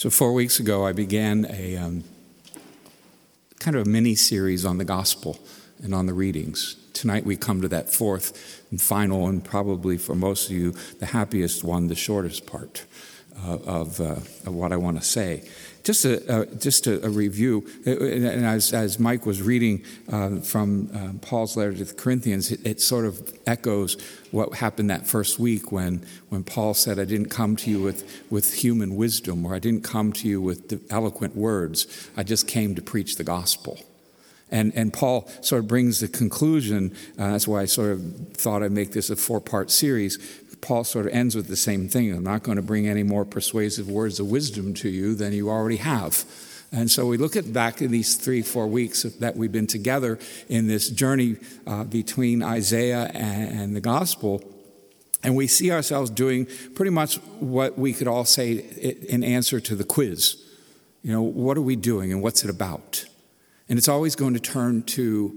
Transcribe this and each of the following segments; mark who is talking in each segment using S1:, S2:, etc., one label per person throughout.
S1: So, four weeks ago, I began a um, kind of a mini series on the gospel and on the readings. Tonight, we come to that fourth and final, and probably for most of you, the happiest one, the shortest part uh, of, uh, of what I want to say. Just a, uh, just a, a, review, and as, as Mike was reading uh, from uh, Paul's letter to the Corinthians, it, it, sort of echoes what happened that first week when, when Paul said, I didn't come to you with, with human wisdom, or I didn't come to you with eloquent words, I just came to preach the gospel. And, and Paul sort of brings the conclusion, uh, that's why I sort of thought I'd make this a four part series. Paul sort of ends with the same thing I'm not going to bring any more persuasive words of wisdom to you than you already have. And so we look at back in these three, four weeks that we've been together in this journey uh, between Isaiah and, and the gospel. And we see ourselves doing pretty much what we could all say in answer to the quiz. You know, what are we doing and what's it about? And it's always going to turn to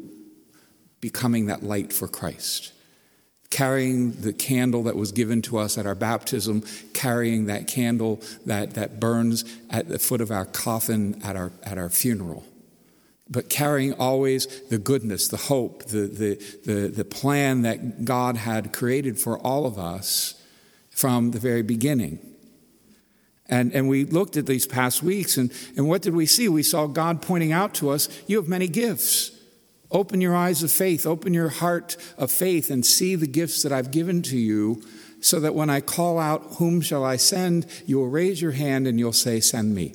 S1: becoming that light for Christ carrying the candle that was given to us at our baptism, carrying that candle that, that burns at the foot of our coffin at our, at our funeral. But carrying always the goodness, the hope, the, the, the, the plan that God had created for all of us from the very beginning. And, and we looked at these past weeks, and, and what did we see? We saw God pointing out to us, You have many gifts. Open your eyes of faith, open your heart of faith, and see the gifts that I've given to you, so that when I call out, Whom shall I send? you will raise your hand and you'll say, Send me.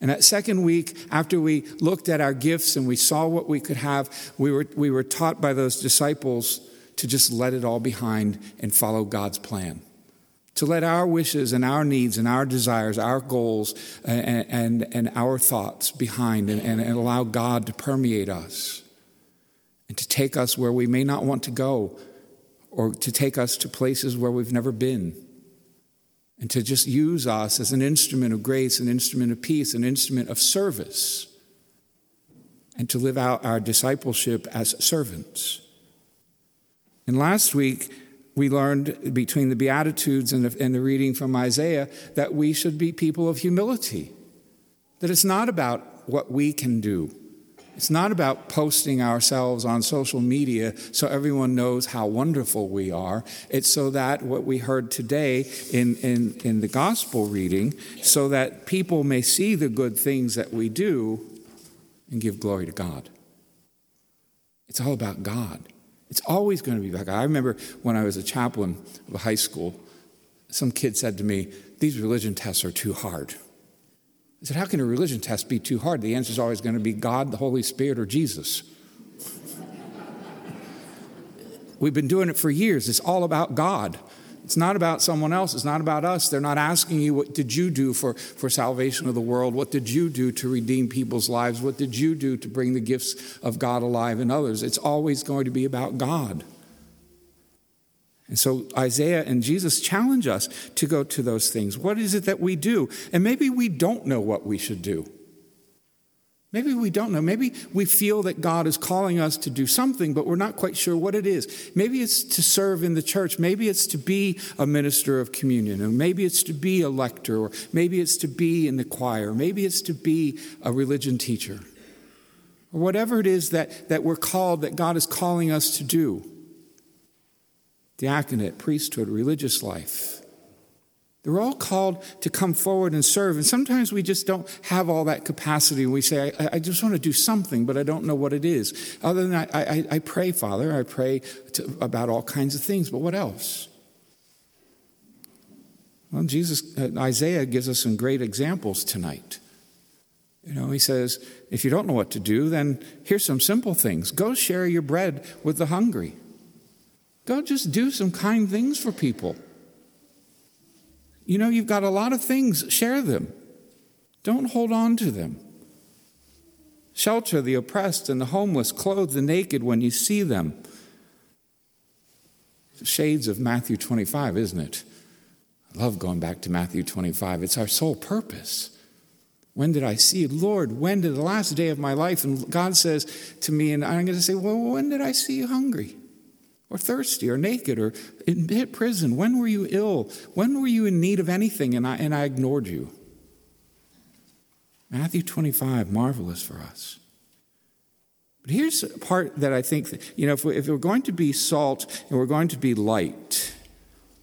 S1: And that second week, after we looked at our gifts and we saw what we could have, we were, we were taught by those disciples to just let it all behind and follow God's plan to let our wishes and our needs and our desires, our goals and, and, and our thoughts behind and, and, and allow God to permeate us and to take us where we may not want to go or to take us to places where we've never been and to just use us as an instrument of grace, an instrument of peace, an instrument of service, and to live out our discipleship as servants. And last week, we learned between the Beatitudes and the, reading from Isaiah that we should be people of humility. That it's not about what we can do. It's not about posting ourselves on social media so everyone knows how wonderful we are. It's so that what we heard today in, in, in the gospel reading, so that people may see the good things that we do and give glory to God. It's all about God. It's always going to be back. I remember when I was a chaplain of a high school, some kid said to me, These religion tests are too hard. I said, How can a religion test be too hard? The answer is always going to be God, the Holy Spirit, or Jesus. We've been doing it for years. It's all about God. It's not about someone else. It's not about us. They're not asking you, what did you do for, for salvation of the world? What did you do to redeem people's lives? What did you do to bring the gifts of God alive in others? It's always going to be about God. And so Isaiah and Jesus challenge us to go to those things. What is it that we do? And maybe we don't know what we should do. Maybe we don't know. Maybe we feel that God is calling us to do something, but we're not quite sure what it is. Maybe it's to serve in the church. Maybe it's to be a minister of communion. Or maybe it's to be a lector. Or maybe it's to be in the choir. Maybe it's to be a religion teacher. Or whatever it is that, that we're called, that God is calling us to do diaconate, priesthood, religious life. They're all called to come forward and serve. And sometimes we just don't have all that capacity. We say, I, I just want to do something, but I don't know what it is. Other than I, I, I pray, Father, I pray to, about all kinds of things, but what else? Well, Jesus, uh, Isaiah gives us some great examples tonight. You know, he says, if you don't know what to do, then here's some simple things. Go share your bread with the hungry. Go just do some kind things for people. You know, you've got a lot of things, share them. Don't hold on to them. Shelter the oppressed and the homeless, clothe the naked when you see them. Shades of Matthew 25, isn't it? I love going back to Matthew 25. It's our sole purpose. When did I see? Lord, when did the last day of my life? And God says to me, and I'm going to say, Well, when did I see you hungry? or thirsty or naked or in prison? When were you ill? When were you in need of anything and I, and I ignored you? Matthew 25, marvelous for us. But here's a part that I think, you know, if, we, if we're going to be salt and we're going to be light,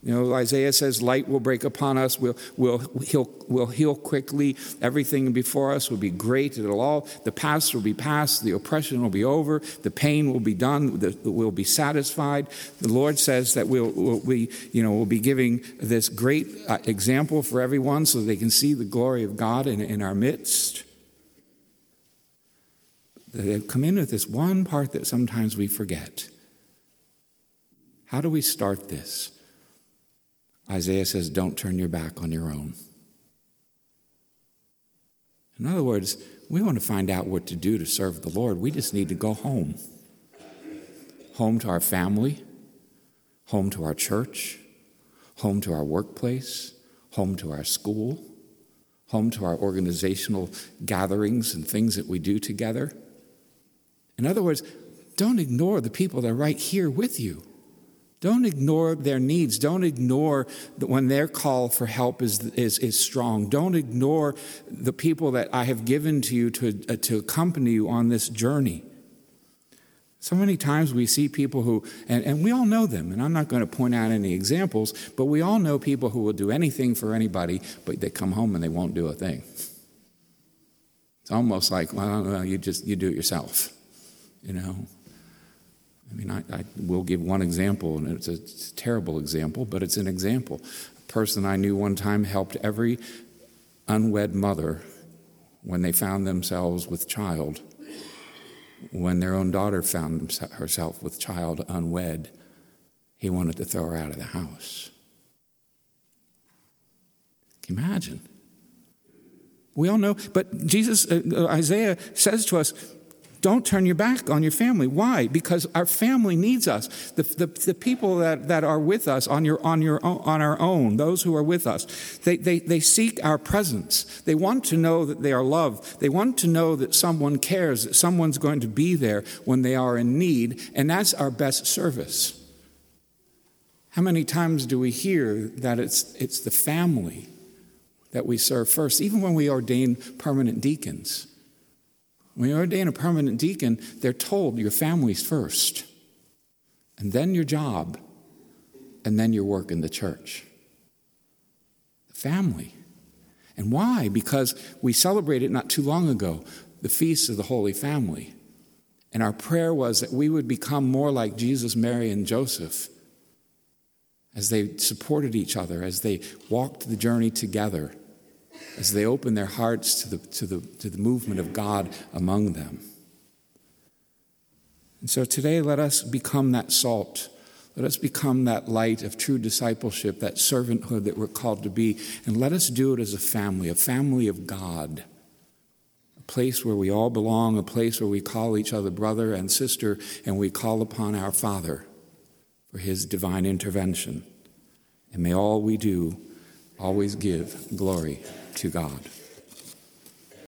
S1: you know, Isaiah says, Light will break upon us, we'll, we'll, heal, we'll heal quickly. Everything before us will be great. It'll all, the past will be past, the oppression will be over, the pain will be done, the, we'll be satisfied. The Lord says that we'll, we'll, we, you know, we'll be giving this great uh, example for everyone so they can see the glory of God in, in our midst. They come in with this one part that sometimes we forget. How do we start this? Isaiah says, Don't turn your back on your own. In other words, we want to find out what to do to serve the Lord. We just need to go home home to our family, home to our church, home to our workplace, home to our school, home to our organizational gatherings and things that we do together. In other words, don't ignore the people that are right here with you. Don't ignore their needs. Don't ignore when their call for help is, is, is strong. Don't ignore the people that I have given to you to, uh, to accompany you on this journey. So many times we see people who, and, and we all know them, and I'm not going to point out any examples, but we all know people who will do anything for anybody, but they come home and they won't do a thing. It's almost like, well, you just you do it yourself, you know. I mean, I, I will give one example, and it's a, it's a terrible example, but it's an example. A person I knew one time helped every unwed mother when they found themselves with child, when their own daughter found herself with child unwed, he wanted to throw her out of the house. Imagine? We all know, but Jesus, uh, Isaiah says to us, don't turn your back on your family. Why? Because our family needs us. The, the, the people that, that are with us on, your, on, your, on our own, those who are with us, they, they, they seek our presence. They want to know that they are loved. They want to know that someone cares, that someone's going to be there when they are in need, and that's our best service. How many times do we hear that it's, it's the family that we serve first, even when we ordain permanent deacons? When you ordain a permanent deacon, they're told your family's first, and then your job, and then your work in the church. The family. And why? Because we celebrated not too long ago the Feast of the Holy Family. And our prayer was that we would become more like Jesus, Mary, and Joseph as they supported each other, as they walked the journey together as they open their hearts to the, to the, to the movement of God among them. And so today, let us become that salt. Let us become that light of true discipleship, that servanthood that we're called to be. And let us do it as a family, a family of God, a place where we all belong, a place where we call each other brother and sister, and we call upon our Father for his divine intervention. And may all we do always give glory to God.